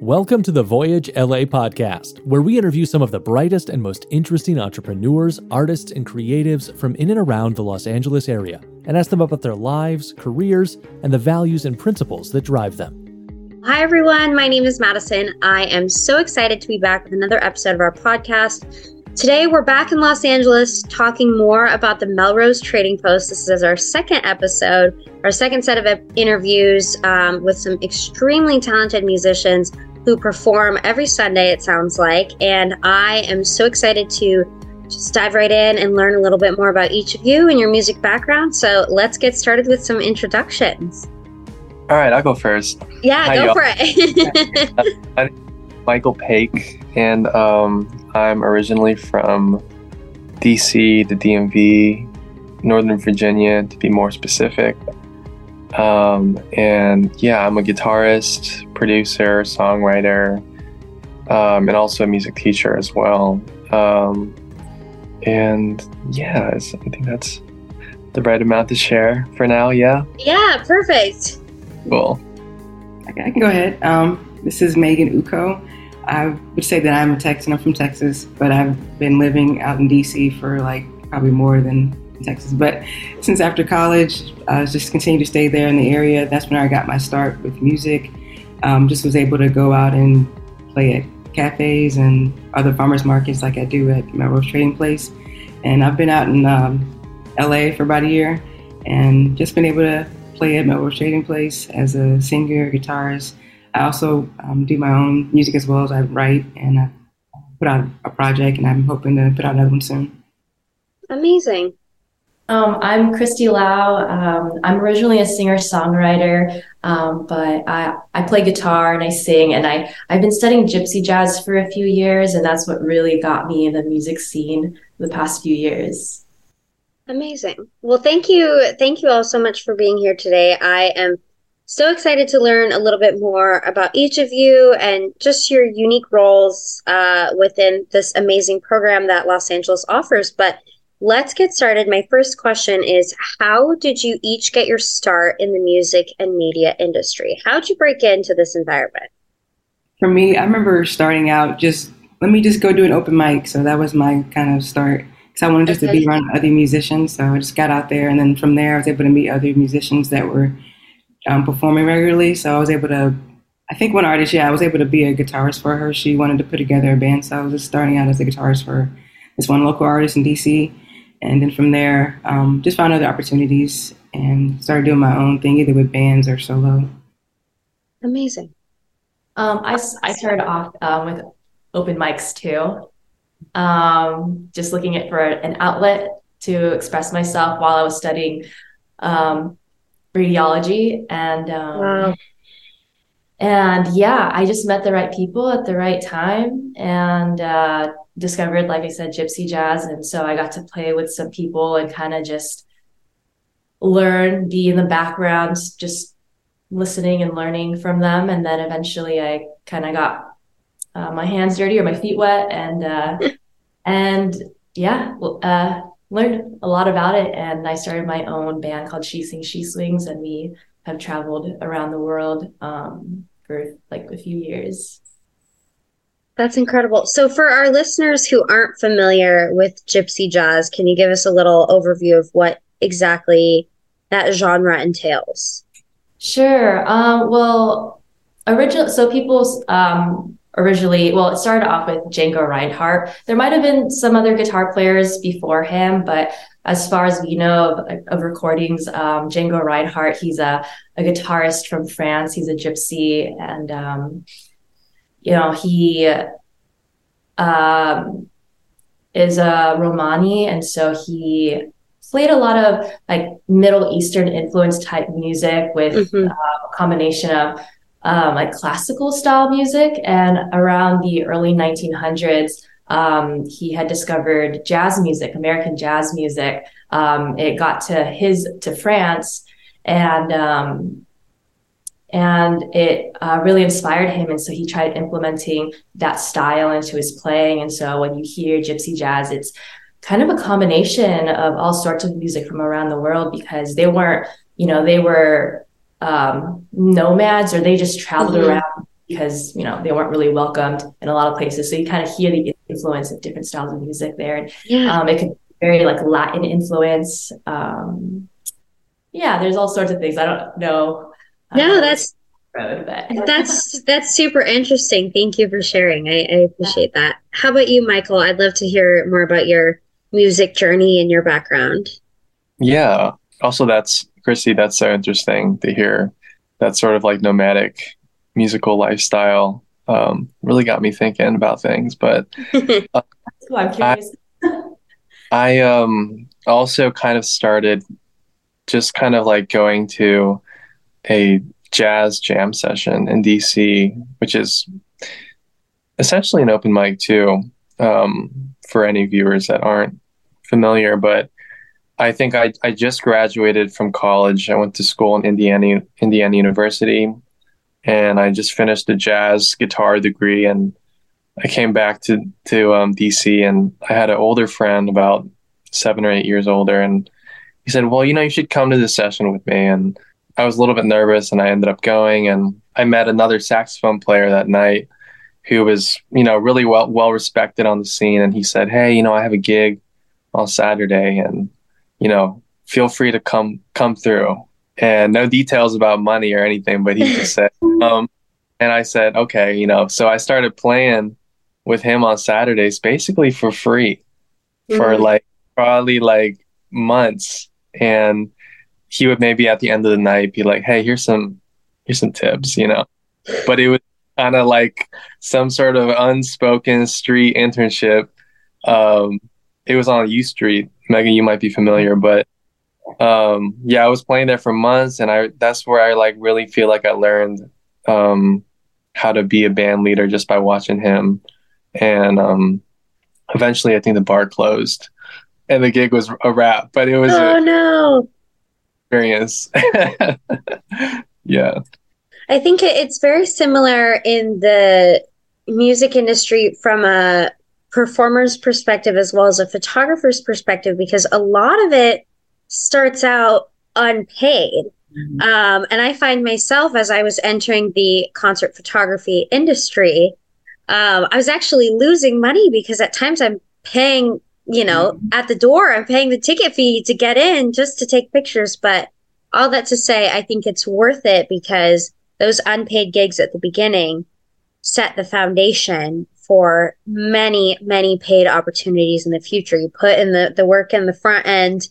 Welcome to the Voyage LA podcast, where we interview some of the brightest and most interesting entrepreneurs, artists, and creatives from in and around the Los Angeles area and ask them about their lives, careers, and the values and principles that drive them. Hi, everyone. My name is Madison. I am so excited to be back with another episode of our podcast. Today, we're back in Los Angeles talking more about the Melrose Trading Post. This is our second episode, our second set of interviews um, with some extremely talented musicians who perform every Sunday, it sounds like. And I am so excited to just dive right in and learn a little bit more about each of you and your music background. So let's get started with some introductions. All right, I'll go first. Yeah, Hi, go y'all. for it. Michael Paik, and um, I'm originally from DC, the DMV, Northern Virginia, to be more specific. Um, and yeah, I'm a guitarist, producer, songwriter, um, and also a music teacher as well. Um, and yeah, I think that's the right amount to share for now. Yeah. Yeah, perfect. Cool. Okay, I can go ahead. Um, this is Megan Ukoh. I would say that I'm a Texan. I'm from Texas, but I've been living out in DC for like probably more than Texas. But since after college, I just continued to stay there in the area. That's when I got my start with music. Um, just was able to go out and play at cafes and other farmers markets like I do at Melrose Trading Place. And I've been out in um, LA for about a year and just been able to play at Melrose Trading Place as a singer, guitarist. I also um, do my own music as well as I write and I put out a project and I'm hoping to put out another one soon. Amazing. Um, I'm Christi Lao. Um, I'm originally a singer songwriter, um, but I, I play guitar and I sing, and I, I've been studying gypsy jazz for a few years, and that's what really got me in the music scene the past few years. Amazing. Well, thank you. Thank you all so much for being here today. I am so excited to learn a little bit more about each of you and just your unique roles uh, within this amazing program that Los Angeles offers. But Let's get started. My first question is How did you each get your start in the music and media industry? How'd you break into this environment? For me, I remember starting out just let me just go do an open mic. So that was my kind of start because I wanted just okay. to be around other musicians. So I just got out there, and then from there, I was able to meet other musicians that were um, performing regularly. So I was able to. I think one artist, yeah, I was able to be a guitarist for her. She wanted to put together a band, so I was just starting out as a guitarist for this one local artist in DC and then from there, um, just found other opportunities and started doing my own thing, either with bands or solo. Amazing. Um, I, I started off um, with open mics too, um, just looking at for an outlet to express myself while I was studying um, radiology and um, wow. and yeah, I just met the right people at the right time and. Uh, discovered, like I said, gypsy jazz. And so I got to play with some people and kind of just learn, be in the background, just listening and learning from them. And then eventually I kind of got uh, my hands dirty or my feet wet and, uh, and yeah, uh, learned a lot about it. And I started my own band called She Sings, She Swings. And we have traveled around the world, um, for like a few years. That's incredible. So, for our listeners who aren't familiar with gypsy jazz, can you give us a little overview of what exactly that genre entails? Sure. Um, well, original. So people um, originally, well, it started off with Django Reinhardt. There might have been some other guitar players before him, but as far as we know of, of recordings, um, Django Reinhardt, he's a, a guitarist from France. He's a gypsy, and um, you know, he um, is a Romani, and so he played a lot of like Middle Eastern influence type music with mm-hmm. uh, a combination of um, like classical style music. And around the early 1900s, um, he had discovered jazz music, American jazz music. Um, it got to his to France, and um, and it uh, really inspired him and so he tried implementing that style into his playing and so when you hear gypsy jazz it's kind of a combination of all sorts of music from around the world because they weren't you know they were um, nomads or they just traveled mm-hmm. around because you know they weren't really welcomed in a lot of places. So you kind of hear the influence of different styles of music there, and yeah. um, it could be very like Latin influence. Um, yeah, there's all sorts of things. I don't know. No, that's road, but that's that's super interesting. Thank you for sharing. I, I appreciate yeah. that. How about you, Michael? I'd love to hear more about your music journey and your background. Yeah. Also, that's Christi. That's so interesting to hear. That sort of like nomadic musical lifestyle um, really got me thinking about things. But uh, I'm curious. I, I um, also kind of started just kind of like going to a jazz jam session in DC, which is essentially an open mic too, um, for any viewers that aren't familiar. But I think I, I just graduated from college. I went to school in Indiana Indiana University, and I just finished a jazz guitar degree. And I came back to to um, DC, and I had an older friend, about seven or eight years older, and he said, "Well, you know, you should come to this session with me." And I was a little bit nervous and I ended up going and I met another saxophone player that night who was, you know, really well well respected on the scene and he said, "Hey, you know, I have a gig on Saturday and, you know, feel free to come come through." And no details about money or anything, but he just said, um, and I said, "Okay, you know." So I started playing with him on Saturdays basically for free mm-hmm. for like probably like months and he would maybe at the end of the night be like, "Hey, here's some here's some tips," you know. But it was kind of like some sort of unspoken street internship. Um, it was on U Street. Megan, you might be familiar, but um, yeah, I was playing there for months, and I that's where I like really feel like I learned um, how to be a band leader just by watching him. And um, eventually, I think the bar closed, and the gig was a wrap. But it was oh a, no experience. yeah. I think it's very similar in the music industry from a performer's perspective as well as a photographer's perspective because a lot of it starts out unpaid. Mm-hmm. Um, and I find myself as I was entering the concert photography industry, um, I was actually losing money because at times I'm paying you know, mm-hmm. at the door. I'm paying the ticket fee to get in just to take pictures. But all that to say, I think it's worth it because those unpaid gigs at the beginning set the foundation for many, many paid opportunities in the future. You put in the, the work in the front end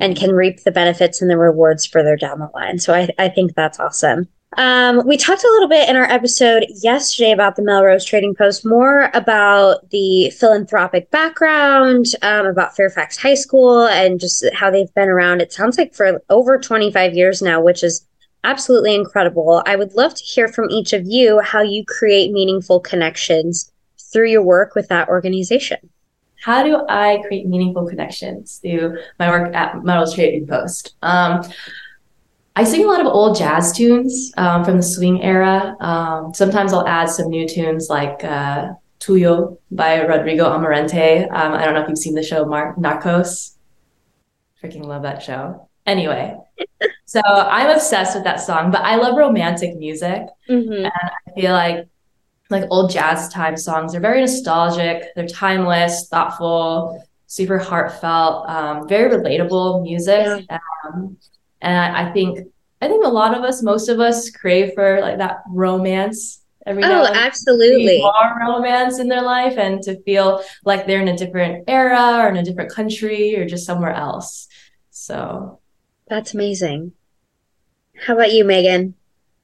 and can reap the benefits and the rewards further down the line. So I, I think that's awesome. Um, we talked a little bit in our episode yesterday about the Melrose Trading Post, more about the philanthropic background, um, about Fairfax High School, and just how they've been around. It sounds like for over 25 years now, which is absolutely incredible. I would love to hear from each of you how you create meaningful connections through your work with that organization. How do I create meaningful connections through my work at Melrose Trading Post? Um, I sing a lot of old jazz tunes um, from the swing era. Um, sometimes I'll add some new tunes like uh, Tuyo by Rodrigo Amarante. Um, I don't know if you've seen the show Mar- Narcos. Freaking love that show. Anyway, so I'm obsessed with that song, but I love romantic music. Mm-hmm. And I feel like like old jazz time songs They're very nostalgic, they're timeless, thoughtful, super heartfelt, um, very relatable music. Yeah. Um, and I, I, think I think a lot of us, most of us, crave for like that romance. Every oh, absolutely. More romance in their life, and to feel like they're in a different era or in a different country or just somewhere else. So that's amazing. How about you, Megan?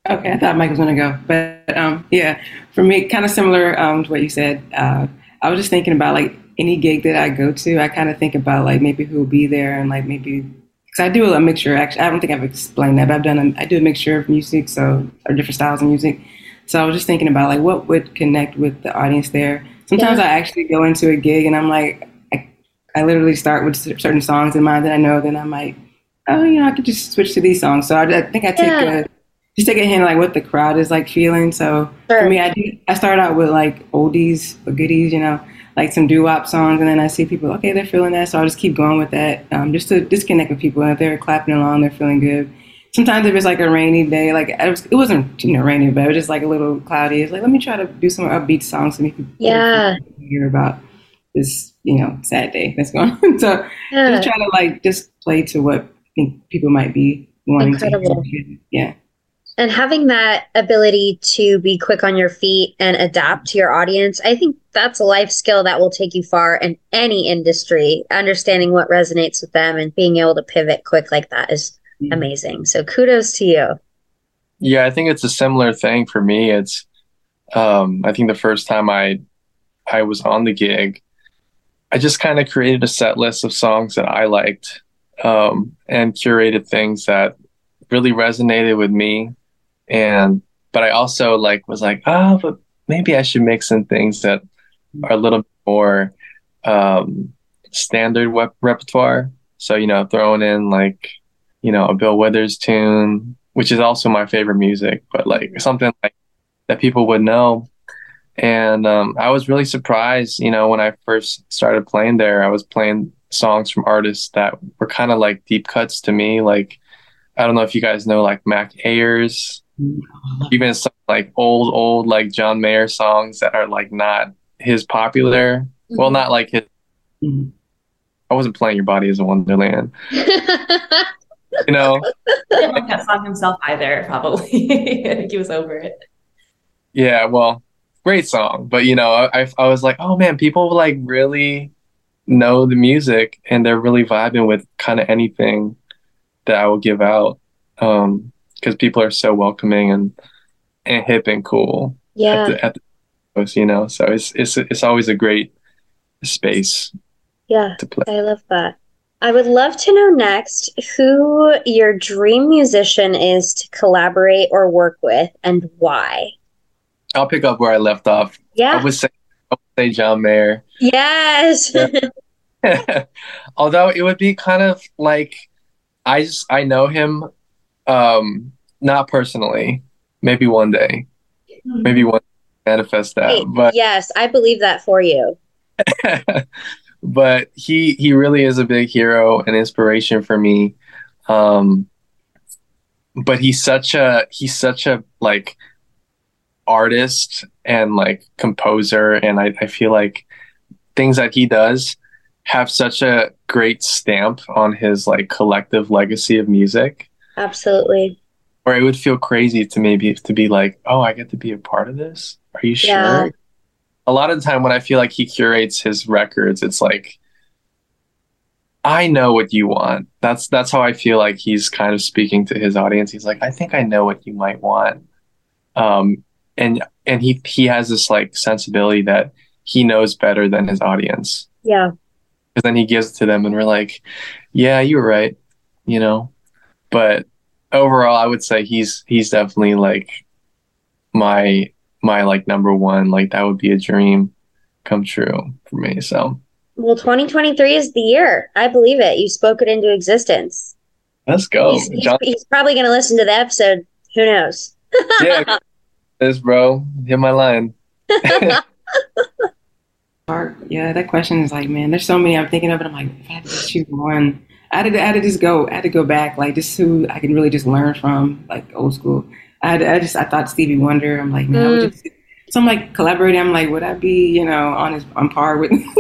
Okay, I thought Mike was going to go, but um, yeah, for me, kind of similar um, to what you said. Uh, I was just thinking about like any gig that I go to, I kind of think about like maybe who will be there and like maybe because I do a mixture. Actually, I don't think I've explained that, but I've done. A, I do a mixture of music, so or different styles of music. So I was just thinking about like what would connect with the audience there. Sometimes yeah. I actually go into a gig and I'm like, I, I literally start with certain songs in mind that I know. Then I might, oh, you know, I could just switch to these songs. So I, I think I take yeah. a just take a hint of like what the crowd is like feeling. So sure. for me, I do, I start out with like oldies or goodies, you know like some doo wop songs, and then I see people, okay, they're feeling that, so I'll just keep going with that, um, just to disconnect with people. And if they're clapping along, they're feeling good. sometimes if it's like a rainy day, like it, was, it wasn't you know rainy, but it was just like a little cloudy. It's like let me try to do some upbeat songs so make people Yeah. hear about this you know sad day that's going on. so Yeah. just try to like just play to what I think people might be wanting Incredible. to hear. Yeah. And having that ability to be quick on your feet and adapt to your audience, I think that's a life skill that will take you far in any industry. Understanding what resonates with them and being able to pivot quick like that is Mhm. amazing. So kudos to you. Yeah, I think it's a similar thing for me. It's um I think the first time I I was on the gig, I just kind of created a set list of songs that I liked um and curated things that really resonated with me and but I also like was like, "Oh, but maybe I should mix in things that are a little more um standard wep- repertoire." So, you know, throwing in like you know, a Bill Withers tune, which is also my favorite music, but like something like that people would know. And um, I was really surprised, you know, when I first started playing there, I was playing songs from artists that were kind of like deep cuts to me. Like, I don't know if you guys know like Mac Ayres, even some like old, old like John Mayer songs that are like not his popular. Well, not like his. Mhm. I wasn't playing Your Body is a Wonderland, you know? didn't like that song himself either, probably. I think he was over it. Yeah, well, great song, but you know, I I was like, oh man, people like really know the music and they're really vibing with kind of anything that I will give out, um, because people are so welcoming and and hip and cool yeah. at the at the you know. So it's it's it's always a great space Yeah. to play. I love that. I would love to know next who your dream musician is to collaborate or work with and why. I'll pick up where I left off. I Yeah. would say I would say John Mayer. Yes. Yeah. Although it would be kind of like I just I know him um not personally. Maybe one day. Maybe one day manifest that. But yes, I believe that for you. but he he really is a big hero and inspiration for me. Um but he's such a he's such a like artist and like composer and I, I feel like things that he does have such a great stamp on his like collective legacy of music. Absolutely. or it would feel crazy to maybe to be like oh i get to be a part of this? Are you sure? Yeah. a lot of the time when i feel like he curates his records it's like i know what you want. That's that's how i feel like he's kind of speaking to his audience. He's like i think i know what you might want. Um and and he he has this like sensibility that he knows better than his audience. Yeah. Because then he gives it to them and we're like yeah you were right you know but overall i would say he's he's definitely like my my like number one like that would be a dream come true for me so Well, 2023 is the year. I believe it. You spoke it into existence. let's go he's, he's, he's probably going to listen to the episode. Who knows? yeah this bro hit my line Hard. Yeah, that question is like, man, there's so many I'm thinking of, and I'm like, if I had to just choose one, I had to, I had to just go, I had to go back, like, just who I can really just learn from, like old school. I, had, I just, I thought Stevie Wonder. I'm like, man, I would mm. just, so I'm like collaborating. I'm like, would I be, you know, on his, on par with?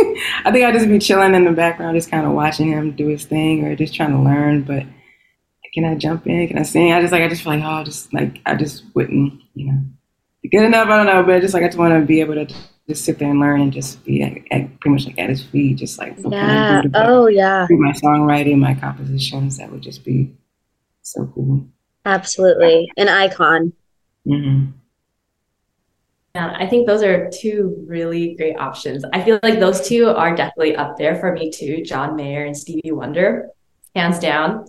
I think I'd just be chilling in the background, just kind of watching him do his thing, or just trying to learn. But can I jump in? Can I sing? I just like, I just feel like, oh, just like, I just wouldn't, you know, good enough. I don't know, but just like I just want to be able to just sit there and learn and just be at, at, pretty much like at his feet, just like what Yeah. do Oh, yeah. improve my songwriting, my compositions. That would just be so cool. Absolutely. An icon. hmm Yeah, I think those are two really great options. I feel like those two are definitely up there for me too, John Mayer and Stevie Wonder. Hands down.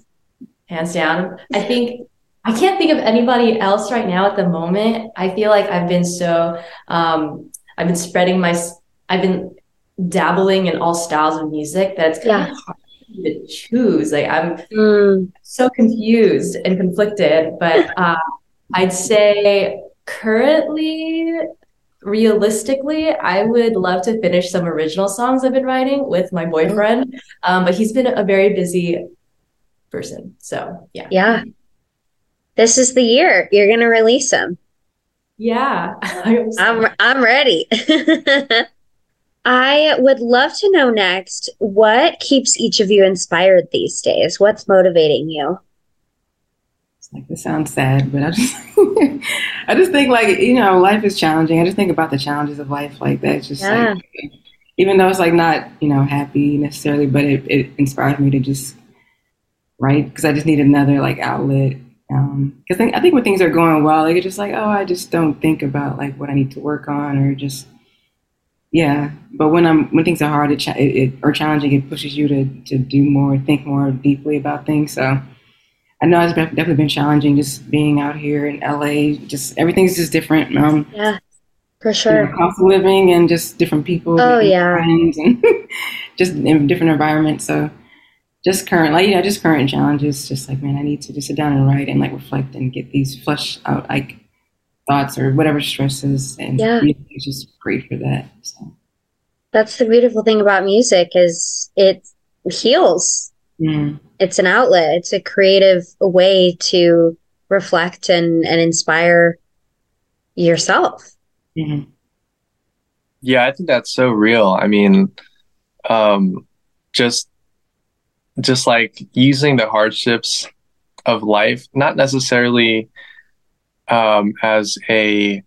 Hands down. I think I can't think of anybody else right now at the moment. I feel like I've been so um I've been spreading my I've been dabbling in all styles of music that it's kind Yeah. of hard to choose. Like I'm Mm, so confused and conflicted, but uh, I'd say currently, realistically, I would love to finish some original songs I've been writing with my boyfriend, um, but he's been a very busy person. So yeah, yeah. This is the year you're going to release them. Yeah. I'm I'm ready. I would love to know next what keeps each of you inspired these days? What's motivating you? It's like this sounds sad, but I just I just think like, you know, life is challenging. I just think about the challenges of life like that. It's just Yeah. like even though it's like not, you know, happy necessarily, but it, it inspires me to just write because I just need another like outlet. Um, cause I think, I think when things are going well, like it's just like, oh, I just don't think about like what I need to work on or just, yeah. But when I'm, when things are hard it, it, it, or challenging, it pushes you to, to do more, think more deeply about things. So I know it's definitely been challenging just being out here in LA, just everything's just different. Um, Yeah, for you know, sure. cost of living and just different people, Oh, yeah. friends, and just in different environments. So just current, like yeah, just current challenges. Just like man, I need to just sit down and write and like reflect and get these flush out like thoughts or whatever stresses, and Yeah. music is just great for that. So That's the beautiful thing about music is it heals. mm, It's an outlet. It's a creative way to reflect and, and inspire yourself. mhm. Yeah, I think that's so real. I mean, um, just just like using the hardships of life, not necessarily um, as a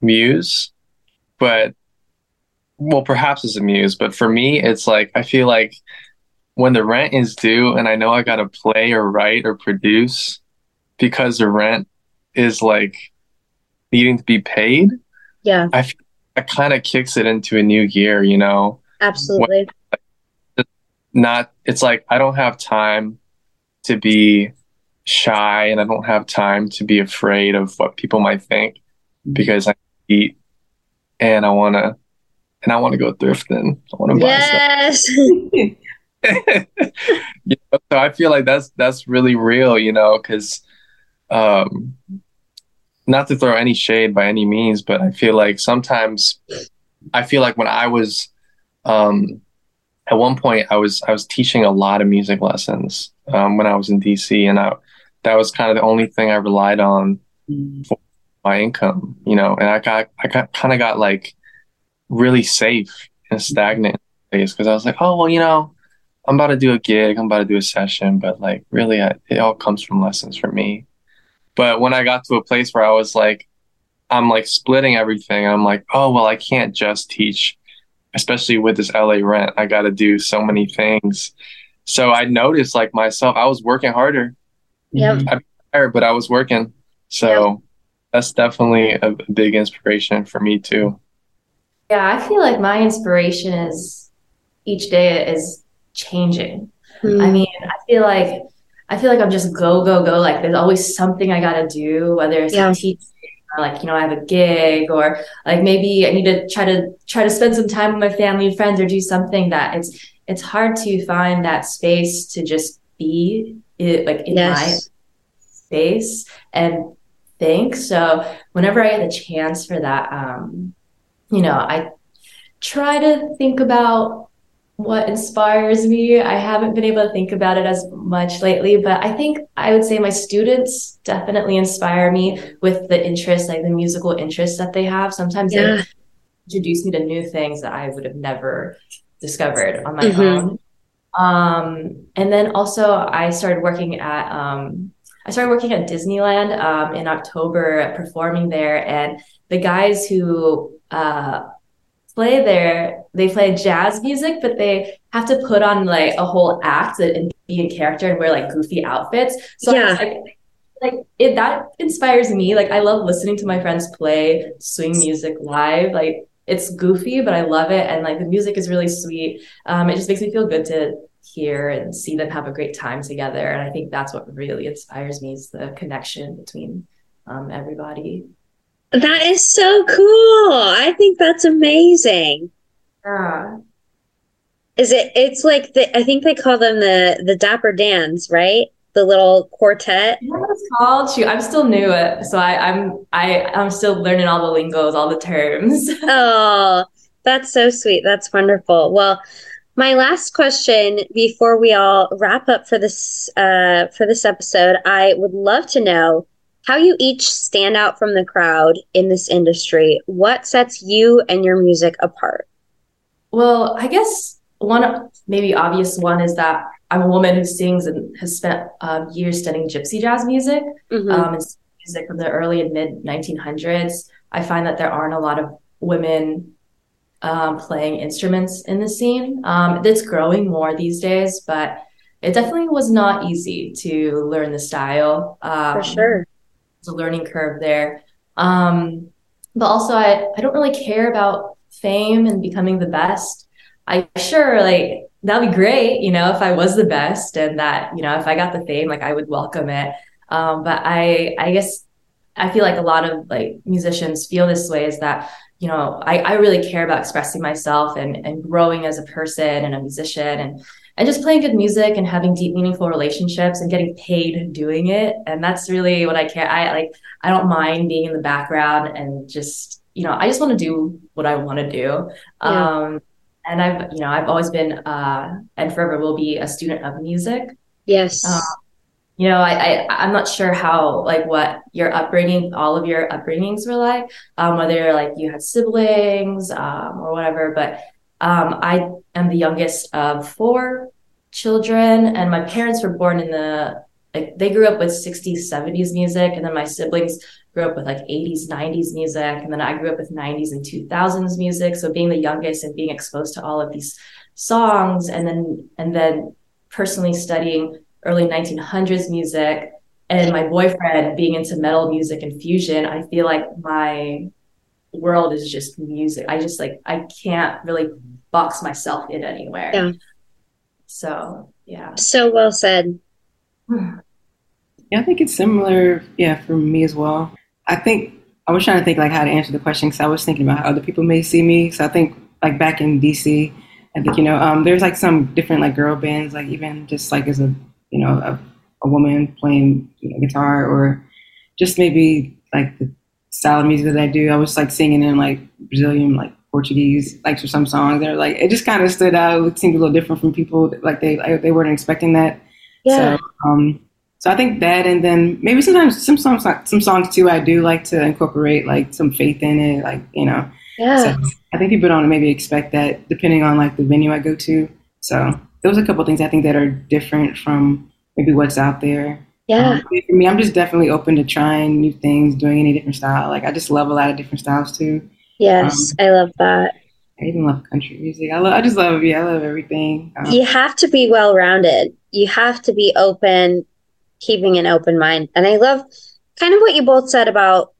muse, but well, perhaps as a muse. But for me, it's like I feel like when the rent is due, and I know I got to play or write or produce because the rent is like needing to be paid. Yeah, It kind of kicks it into a new gear, you know. absolutely. Not it's like I don't have time to be shy and I don't have time to be afraid of what people might think because I eat and I want to and I want to go thrifting. I want to buy Yes. stuff. You know, so I feel like that's that's really real, you know, cuz um not to throw any shade by any means, but I feel like sometimes I feel like when I was um at one point I was I was teaching a lot of music lessons um, when I was in DC, and I that was kind of the only thing I relied on for my income, you know. And I got I got kind of got like really safe and stagnant place because I was like, oh well, you know, I'm about to do a gig, I'm about to do a session, but like really, I, it all comes from lessons for me. But when I got to a place where I was like, I'm like splitting everything, I'm like, oh well, I can't just teach especially with this LA rent, I got to do so many things. So I noticed like myself, I was working harder, Yep. mhm. tired, but I was working. So that's definitely a a big inspiration for me too. Yeah, I feel like my inspiration is each day is changing. Hmm. I mean, I feel like I feel like I'm just go, go, go. Like there's always something I gotta do, whether it's Yeah. teaching or like, you know, I have a gig or like maybe I need to try to try to spend some time with my family and friends or do something that it's it's hard to find that space to just be it, like in my space and think. So whenever I get the chance for that, um, you know, I try to think about what inspires me. I haven't been able to think about it as much lately, but I think I would say my students definitely inspire me with the interest, like the musical interests that they have. Sometimes they introduce me to new things that I would have never discovered on my Mhm. own. Um, and then also I started working at um, I started working at Disneyland um, in October, performing there, and the guys who uh, play there, they play jazz music, but they have to put on like a whole act and be in character and wear like goofy outfits. So I Yeah. was like, like it that inspires me. Like I love listening to my friends play swing music live. Like it's goofy, but I love it, and like the music is really sweet. Um, it just makes me feel good to hear and see them have a great time together. And I think that's what really inspires me is the connection between um, everybody. That is so cool. I think that's amazing. Yeah. Is it it's like the I think they call them the the Dapper Dans, right? The little quartet. What it's called? Shoot, I'm still new at so I, I'm I I'm still learning all the lingos, all the terms. Oh, that's so sweet. That's wonderful. Well, my last question before we all wrap up for this uh for this episode, I would love to know how you each stand out from the crowd in this industry. What sets you and your music apart? Well, I guess one maybe obvious one is that I'm a woman who sings and has spent um, years studying gypsy jazz music mm-hmm. um, and music from the early and mid 1900s. I find that there aren't a lot of women um, playing instruments in the scene. Um, it's growing more these days, but it definitely was not easy to learn the style. Um, For sure. It's a learning curve there. Um, but also, I, I don't really care about fame and becoming the best. I sure like that'd be great, you know, if I was the best and that, you know, if I got the fame, like I would welcome it. Um, but I, I guess I feel like a lot of like musicians feel this way is that you know, I, I really care about expressing myself and, and growing as a person and a musician and and just playing good music and having deep, meaningful relationships and getting paid doing it. And that's really what I care. I like I don't mind being in the background and just, you know, I just want to do what I want to do. Yeah. Um and I've, you know, I've always been uh and forever will be a student of music. Yes. Um, you know, I, I am not sure how like what your upbringing, all of your upbringings were like, um, whether like you had siblings um, or whatever. But um, I am the youngest of four children, and my parents were born in the like they grew up with 60s, 70s music, and then my siblings grew up with like 80s, 90s music, and then I grew up with 90s and 2000s music. So being the youngest and being exposed to all of these songs, and then and then personally studying early 1900s music and my boyfriend being into metal music and fusion, I feel like my world is just music. I just like I can't really box myself in anywhere. Yeah. So yeah. So well said. Yeah, I think it's similar. Yeah, for me as well. I think I was trying to think like how to answer the question because I was thinking about how other people may see me. So I think like back in DC, I think you know um, there's like some different like girl bands, like even just like as a you know, a, a woman playing you know, guitar or just maybe like the style of music that I do. I was like singing in like Brazilian, like Portuguese, like for some songs. They're like it just kind of stood out. It seemed a little different from people. Like they like, they weren't expecting that. Yeah. So, um, so I think that, and then maybe sometimes some songs, some songs too, I do like to incorporate like some faith in it, like you know. Yeah. So I think people don't maybe expect that, depending on like the venue I go to. So those are a couple things I think that are different from maybe what's out there. Yeah. Um, for me, I'm just definitely open to trying new things, doing any different style. Like I just love a lot of different styles too. Yes, um, I love that. I even love country music. I love. I just love. Yeah, I love everything. Um, you have to be well rounded. You have to be open, keeping an open mind. And I love kind of what you both said about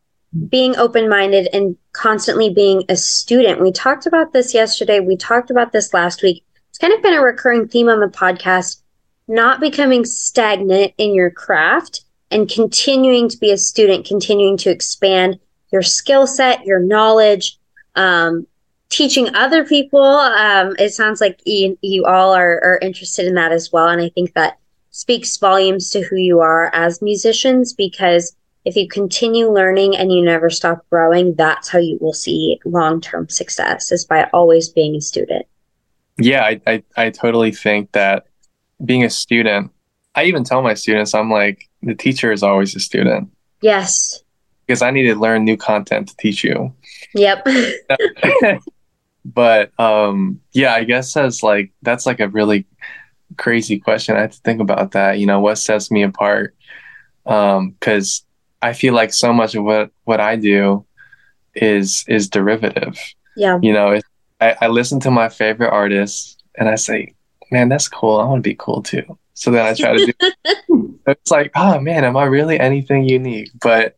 being open minded and constantly being a student. We talked about this yesterday. We talked about this last week. It's kind of been a recurring theme on the podcast not becoming stagnant in your craft and continuing to be a student, continuing to expand your skill set, your knowledge, um, teaching other people. Um, it sounds like you, you all are, are interested in that as well. And I think that speaks volumes to who you are as musicians because if you continue learning and you never stop growing, that's how you will see long term success is by always being a student. Yeah, I, I, I totally think that being a student, I even tell my students, I'm like, the teacher is always a student. Yes. Because I need to learn new content to teach you. Yep. but um, yeah, I guess as like that's like a really crazy question. I have to think about that. You know, what sets me apart? Because um, I feel like so much of what what I do is is derivative. Yeah. You know, I, I listen to my favorite artists and I say, man, that's cool. I want to be cool too. So then I try to do. it's like, oh man, am I really anything unique? But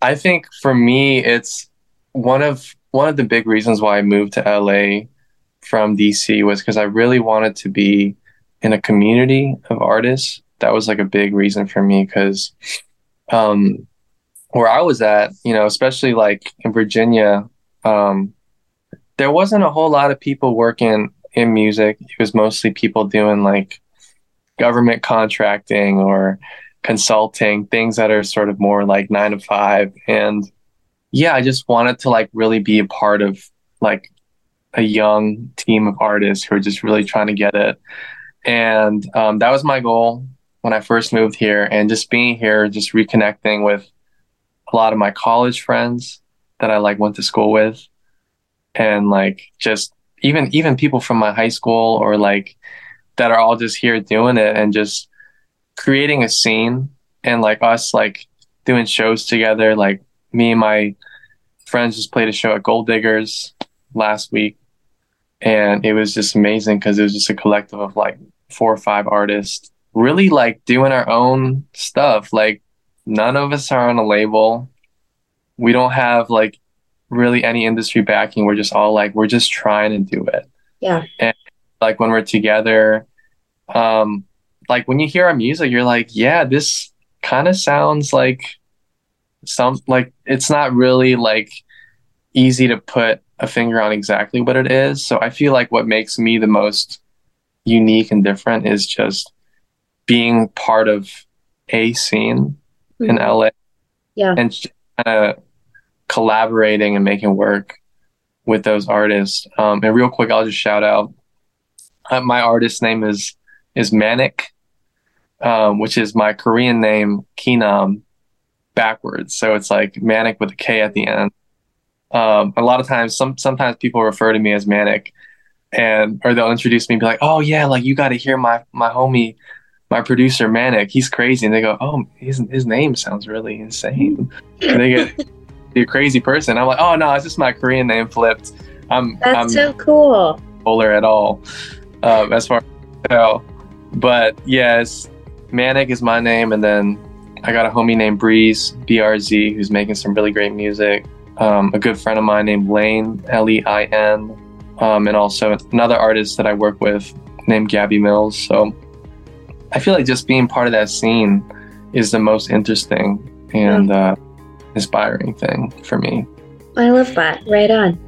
I think for me, it's one of one of the big reasons why I moved to LA from DC was because I really wanted to be in a community of artists. That was like a big reason for me because um, where I was at, you know, especially like in Virginia, um, there wasn't a whole lot of people working in music. It was mostly people doing like government contracting or consulting, things that are sort of more like nine to five. And yeah, I just wanted to like really be a part of like a young team of artists who are just really trying to get it. And um, that was my goal when I first moved here. And just being here, just reconnecting with a lot of my college friends that I like went to school with, and like just even even people from my high school or like that are all just here doing it and just creating a scene and like us like doing shows together. Like me and my friends just played a show at Gold Diggers last week, and it was just amazing because it was just a collective of like four or five artists really like doing our own stuff. Like none of us are on a label. We don't have like really any industry backing. We're just all like we're just trying to do it. Yeah. And like when we're together, um, like when you hear our music, you're like, yeah, this kind of sounds like some like it's not really like easy to put a finger on exactly what it is. So I feel like what makes me the most unique and different is just being part of a scene mm-hmm. in LA. Yeah. And kind of collaborating and making work with those artists. Um, and real quick, I'll just shout out uh, my artist name is is Manik, um, which is my Korean name Kinam backwards. So it's like Manic with a K at the end. Um, a lot of times, some sometimes people refer to me as Manik, and or they'll introduce me and be like, "Oh yeah, like you got to hear my my homie my producer Manik, he's crazy, and they go, "Oh, his his name sounds really insane." and they get a crazy person. I'm like, "Oh no, it's just my Korean name flipped." I'm that's I'm so cool. Polar at all, um, as far as I tell. But yes, Manik is my name, and then I got a homie named Breeze BRZ who's making some really great music. Um, a good friend of mine named Lane L E I N, um, and also another artist that I work with named Gabby Mills. So I feel like just being part of that scene is the most interesting and uh, inspiring thing for me. I love that. Right on.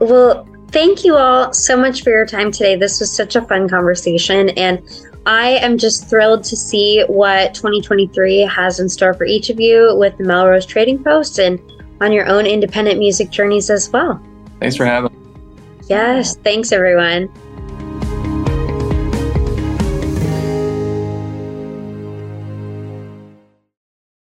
Well, thank you all so much for your time today. This was such a fun conversation, and I am just thrilled to see what 2023 has in store for each of you with the Melrose Trading Post and on your own independent music journeys as well. Thanks for having. me. Yes, thanks everyone.